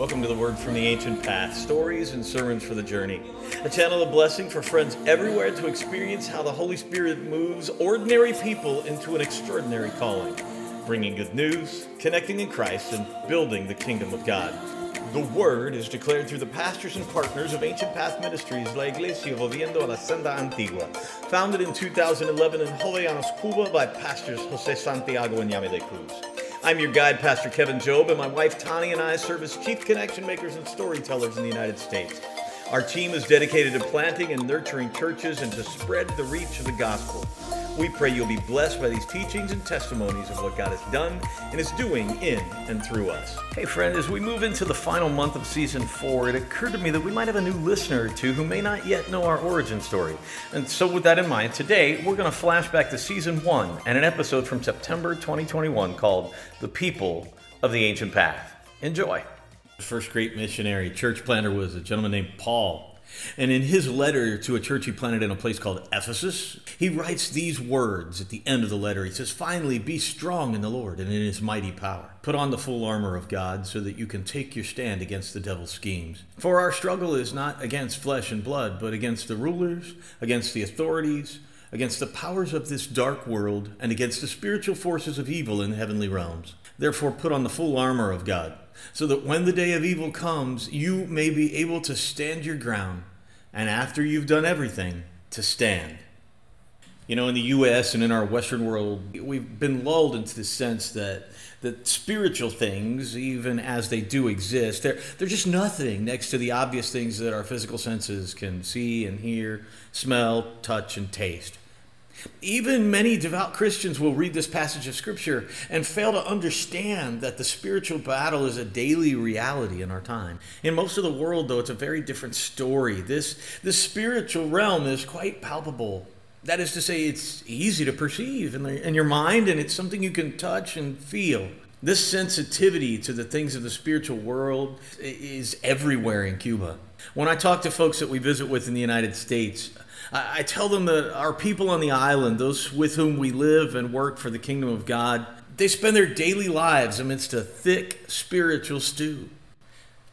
Welcome to the Word from the Ancient Path Stories and Sermons for the Journey. A channel of blessing for friends everywhere to experience how the Holy Spirit moves ordinary people into an extraordinary calling, bringing good news, connecting in Christ, and building the kingdom of God. The Word is declared through the pastors and partners of Ancient Path Ministries, La Iglesia Volviendo a la Senda Antigua, founded in 2011 in Jovellanos, Cuba by pastors Jose Santiago and Yami de Cruz. I'm your guide, Pastor Kevin Job, and my wife Tani and I serve as chief connection makers and storytellers in the United States. Our team is dedicated to planting and nurturing churches and to spread the reach of the gospel. We pray you'll be blessed by these teachings and testimonies of what God has done and is doing in and through us. Hey, friend, as we move into the final month of season four, it occurred to me that we might have a new listener or two who may not yet know our origin story. And so, with that in mind, today we're going to flash back to season one and an episode from September 2021 called The People of the Ancient Path. Enjoy. The first great missionary church planter was a gentleman named Paul. And in his letter to a church he planted in a place called Ephesus, he writes these words at the end of the letter. He says, Finally, be strong in the Lord and in his mighty power. Put on the full armor of God so that you can take your stand against the devil's schemes. For our struggle is not against flesh and blood, but against the rulers, against the authorities, against the powers of this dark world, and against the spiritual forces of evil in the heavenly realms. Therefore, put on the full armor of God, so that when the day of evil comes, you may be able to stand your ground, and after you've done everything, to stand. You know, in the U.S. and in our Western world, we've been lulled into the sense that that spiritual things, even as they do exist, they're, they're just nothing next to the obvious things that our physical senses can see and hear, smell, touch, and taste. Even many devout Christians will read this passage of Scripture and fail to understand that the spiritual battle is a daily reality in our time. In most of the world, though, it's a very different story. This, this spiritual realm is quite palpable. That is to say, it's easy to perceive in, the, in your mind, and it's something you can touch and feel. This sensitivity to the things of the spiritual world is everywhere in Cuba. When I talk to folks that we visit with in the United States, I tell them that our people on the island, those with whom we live and work for the kingdom of God, they spend their daily lives amidst a thick spiritual stew.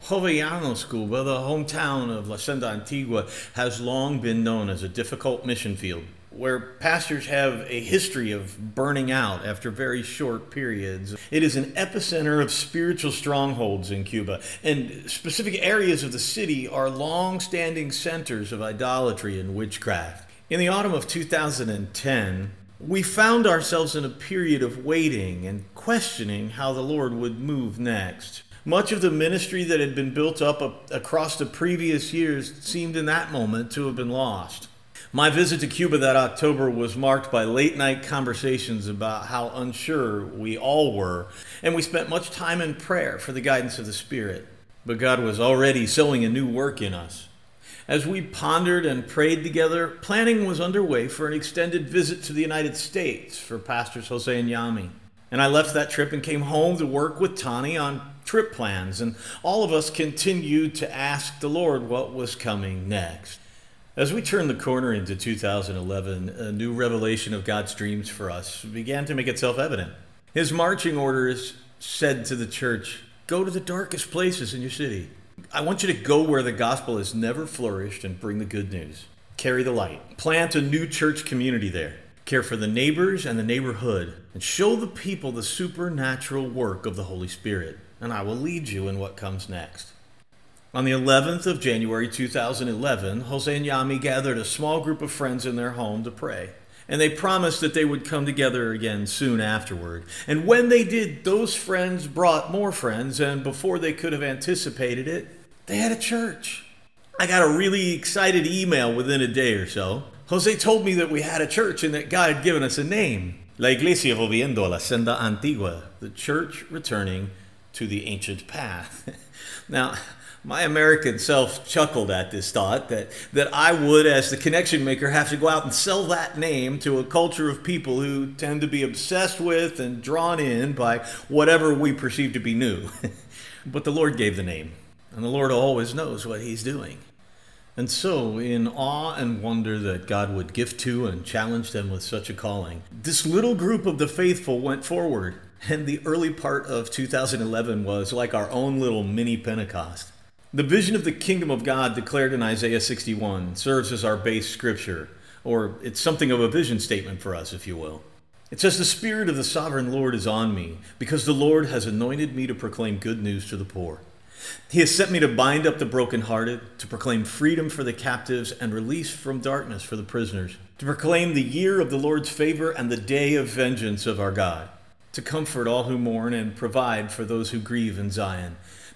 Jovellanos, Cuba, the hometown of La Senda Antigua, has long been known as a difficult mission field where pastors have a history of burning out after very short periods. It is an epicenter of spiritual strongholds in Cuba, and specific areas of the city are long standing centers of idolatry and witchcraft. In the autumn of 2010, we found ourselves in a period of waiting and questioning how the Lord would move next. Much of the ministry that had been built up across the previous years seemed in that moment to have been lost. My visit to Cuba that October was marked by late night conversations about how unsure we all were, and we spent much time in prayer for the guidance of the Spirit. But God was already sowing a new work in us. As we pondered and prayed together, planning was underway for an extended visit to the United States for Pastors Jose and Yami. And I left that trip and came home to work with Tani on trip plans, and all of us continued to ask the Lord what was coming next. As we turned the corner into 2011, a new revelation of God's dreams for us began to make itself evident. His marching orders said to the church, Go to the darkest places in your city. I want you to go where the gospel has never flourished and bring the good news. Carry the light. Plant a new church community there. Care for the neighbors and the neighborhood, and show the people the supernatural work of the Holy Spirit. And I will lead you in what comes next. On the 11th of January 2011, Jose and Yami gathered a small group of friends in their home to pray. And they promised that they would come together again soon afterward. And when they did, those friends brought more friends, and before they could have anticipated it, they had a church. I got a really excited email within a day or so. Jose told me that we had a church and that God had given us a name La Iglesia Volviendo a la Senda Antigua, the church returning to the ancient path. now, my American self chuckled at this thought that, that I would, as the connection maker, have to go out and sell that name to a culture of people who tend to be obsessed with and drawn in by whatever we perceive to be new. but the Lord gave the name, and the Lord always knows what He's doing. And so, in awe and wonder that God would gift to and challenge them with such a calling, this little group of the faithful went forward and the early part of 2011 was like our own little mini Pentecost. The vision of the kingdom of God declared in Isaiah 61 serves as our base scripture, or it's something of a vision statement for us, if you will. It says, The Spirit of the sovereign Lord is on me, because the Lord has anointed me to proclaim good news to the poor. He has sent me to bind up the brokenhearted, to proclaim freedom for the captives and release from darkness for the prisoners, to proclaim the year of the Lord's favor and the day of vengeance of our God, to comfort all who mourn and provide for those who grieve in Zion,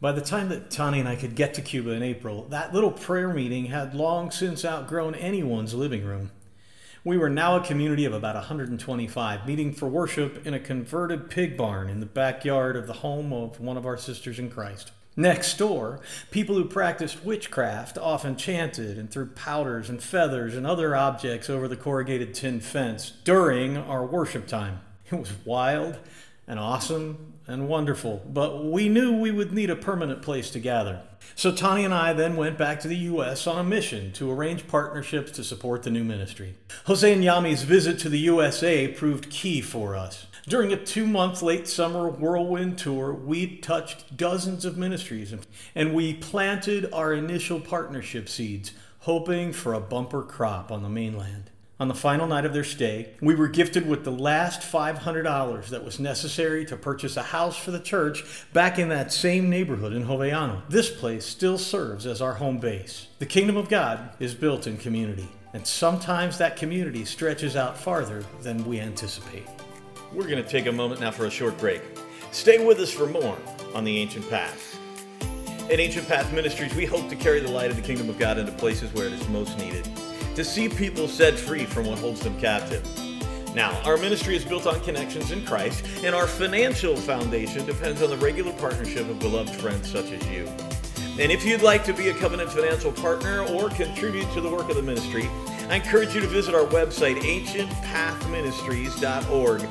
By the time that Tani and I could get to Cuba in April, that little prayer meeting had long since outgrown anyone's living room. We were now a community of about 125, meeting for worship in a converted pig barn in the backyard of the home of one of our sisters in Christ. Next door, people who practiced witchcraft often chanted and threw powders and feathers and other objects over the corrugated tin fence during our worship time. It was wild and awesome and wonderful, but we knew we would need a permanent place to gather. So Tani and I then went back to the U.S. on a mission to arrange partnerships to support the new ministry. Jose and Yami's visit to the USA proved key for us. During a two month late summer whirlwind tour, we touched dozens of ministries and we planted our initial partnership seeds, hoping for a bumper crop on the mainland. On the final night of their stay, we were gifted with the last $500 that was necessary to purchase a house for the church back in that same neighborhood in Jovellanos. This place still serves as our home base. The kingdom of God is built in community, and sometimes that community stretches out farther than we anticipate. We're going to take a moment now for a short break. Stay with us for more on the Ancient Path. At Ancient Path Ministries, we hope to carry the light of the kingdom of God into places where it is most needed to see people set free from what holds them captive. Now, our ministry is built on connections in Christ, and our financial foundation depends on the regular partnership of beloved friends such as you. And if you'd like to be a covenant financial partner or contribute to the work of the ministry, I encourage you to visit our website, ancientpathministries.org.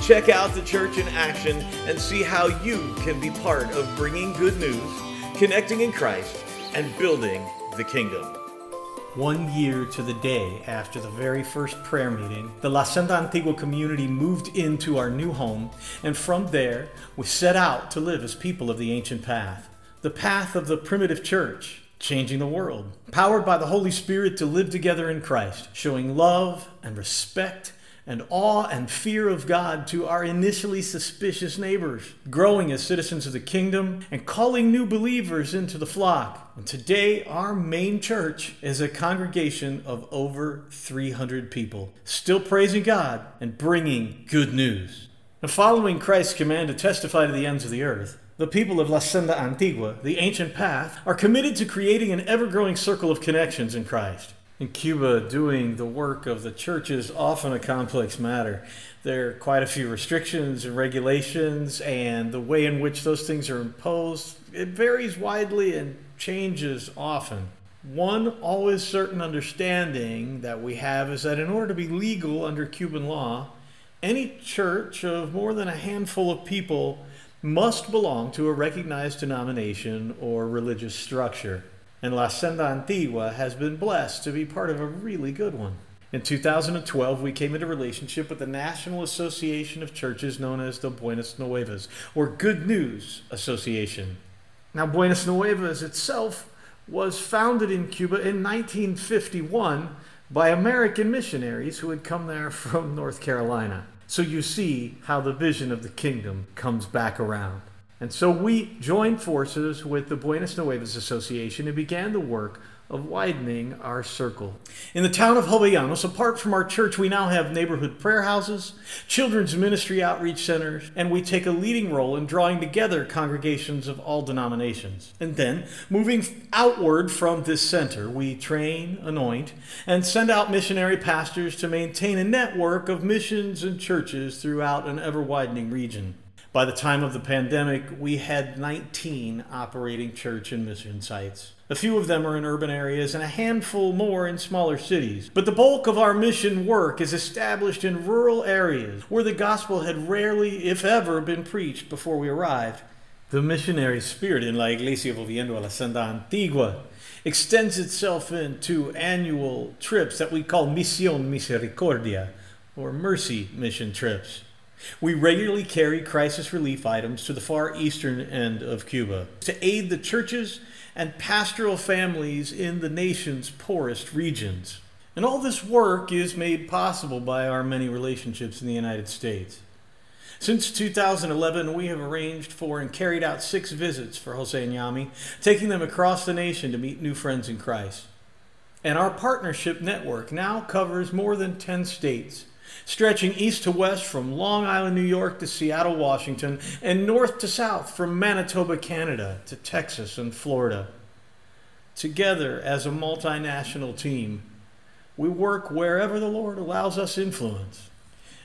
Check out the church in action and see how you can be part of bringing good news, connecting in Christ, and building the kingdom. One year to the day after the very first prayer meeting, the La Senda Antigua community moved into our new home, and from there we set out to live as people of the ancient path, the path of the primitive church, changing the world, powered by the Holy Spirit to live together in Christ, showing love and respect and awe and fear of God to our initially suspicious neighbors, growing as citizens of the kingdom and calling new believers into the flock. And today, our main church is a congregation of over 300 people, still praising God and bringing good news. And following Christ's command to testify to the ends of the earth, the people of La Senda Antigua, the ancient path, are committed to creating an ever growing circle of connections in Christ. In Cuba, doing the work of the church is often a complex matter. There are quite a few restrictions and regulations, and the way in which those things are imposed, it varies widely and changes often. One always certain understanding that we have is that in order to be legal under Cuban law, any church of more than a handful of people must belong to a recognized denomination or religious structure and La Senda Antigua has been blessed to be part of a really good one. In 2012, we came into relationship with the National Association of Churches known as the Buenas Nuevas, or Good News Association. Now, Buenas Nuevas itself was founded in Cuba in 1951 by American missionaries who had come there from North Carolina. So you see how the vision of the kingdom comes back around. And so we joined forces with the Buenas Nuevas Association and began the work of widening our circle. In the town of Jovellanos, apart from our church, we now have neighborhood prayer houses, children's ministry outreach centers, and we take a leading role in drawing together congregations of all denominations. And then, moving outward from this center, we train, anoint, and send out missionary pastors to maintain a network of missions and churches throughout an ever widening region. By the time of the pandemic, we had 19 operating church and mission sites. A few of them are in urban areas and a handful more in smaller cities. But the bulk of our mission work is established in rural areas where the gospel had rarely, if ever, been preached before we arrived. The missionary spirit in La Iglesia Volviendo a la Senda Antigua extends itself into annual trips that we call Misión Misericordia, or mercy mission trips. We regularly carry crisis relief items to the far eastern end of Cuba to aid the churches and pastoral families in the nation's poorest regions. And all this work is made possible by our many relationships in the United States. Since 2011, we have arranged for and carried out six visits for Jose and Yami, taking them across the nation to meet new friends in Christ. And our partnership network now covers more than 10 states, stretching east to west from Long Island, New York to Seattle, Washington, and north to south from Manitoba, Canada to Texas and Florida. Together as a multinational team, we work wherever the Lord allows us influence.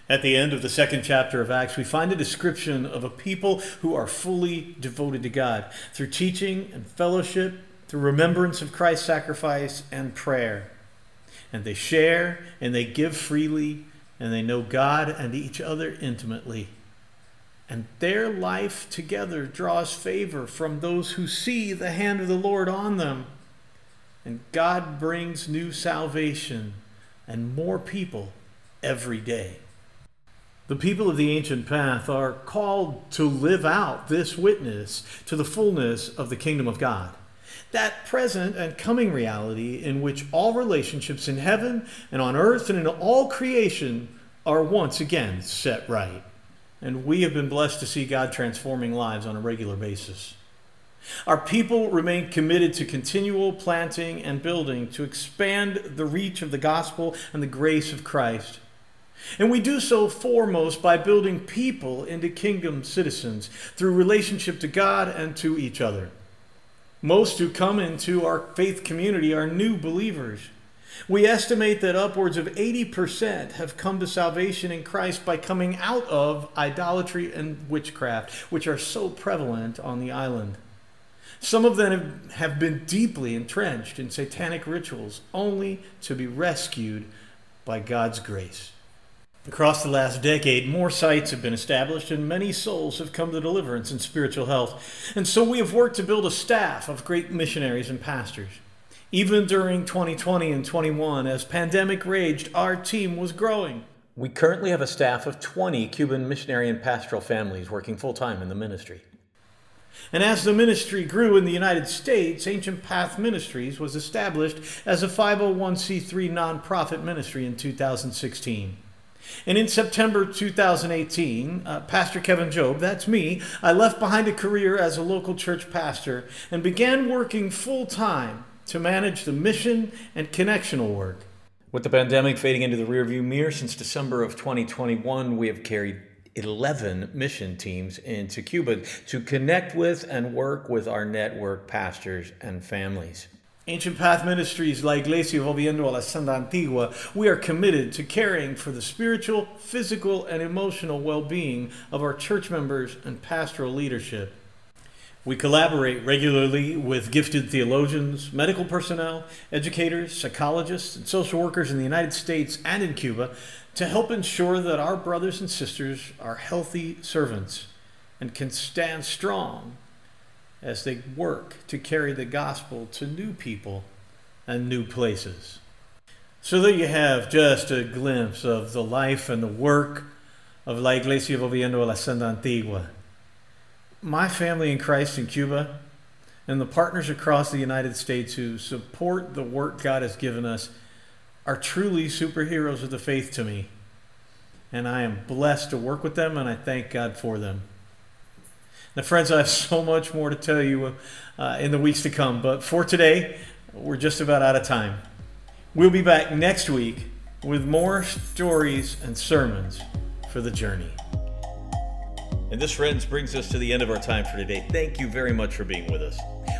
At the end of the second chapter of Acts, we find a description of a people who are fully devoted to God through teaching and fellowship, through remembrance of Christ's sacrifice and prayer. And they share and they give freely, and they know God and each other intimately. And their life together draws favor from those who see the hand of the Lord on them. And God brings new salvation and more people every day. The people of the ancient path are called to live out this witness to the fullness of the kingdom of God. That present and coming reality in which all relationships in heaven and on earth and in all creation are once again set right. And we have been blessed to see God transforming lives on a regular basis. Our people remain committed to continual planting and building to expand the reach of the gospel and the grace of Christ. And we do so foremost by building people into kingdom citizens through relationship to God and to each other. Most who come into our faith community are new believers. We estimate that upwards of 80% have come to salvation in Christ by coming out of idolatry and witchcraft, which are so prevalent on the island. Some of them have been deeply entrenched in satanic rituals, only to be rescued by God's grace. Across the last decade, more sites have been established and many souls have come to deliverance and spiritual health. And so we have worked to build a staff of great missionaries and pastors. Even during 2020 and 21, as pandemic raged, our team was growing. We currently have a staff of 20 Cuban missionary and pastoral families working full time in the ministry. And as the ministry grew in the United States, Ancient Path Ministries was established as a 501c3 nonprofit ministry in 2016. And in September 2018, uh, Pastor Kevin Job, that's me, I left behind a career as a local church pastor and began working full time to manage the mission and connectional work. With the pandemic fading into the rearview mirror since December of 2021, we have carried 11 mission teams into Cuba to connect with and work with our network pastors and families. Ancient Path Ministries, La Iglesia Volviendo a la Senda Antigua, we are committed to caring for the spiritual, physical, and emotional well being of our church members and pastoral leadership. We collaborate regularly with gifted theologians, medical personnel, educators, psychologists, and social workers in the United States and in Cuba to help ensure that our brothers and sisters are healthy servants and can stand strong as they work to carry the gospel to new people and new places. So that you have just a glimpse of the life and the work of La Iglesia Volviendo a la Senda Antigua. My family in Christ in Cuba and the partners across the United States who support the work God has given us are truly superheroes of the faith to me. And I am blessed to work with them and I thank God for them. Now, friends, I have so much more to tell you uh, in the weeks to come, but for today, we're just about out of time. We'll be back next week with more stories and sermons for the journey. And this, friends, brings us to the end of our time for today. Thank you very much for being with us.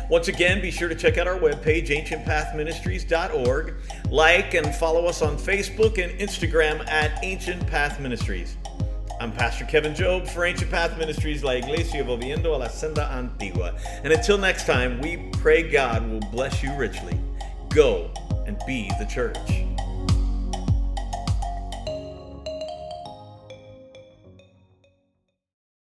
Once again, be sure to check out our webpage, ancientpathministries.org. Like and follow us on Facebook and Instagram at Ancient Path Ministries. I'm Pastor Kevin Job for Ancient Path Ministries, La Iglesia Volviendo a la Senda Antigua. And until next time, we pray God will bless you richly. Go and be the church.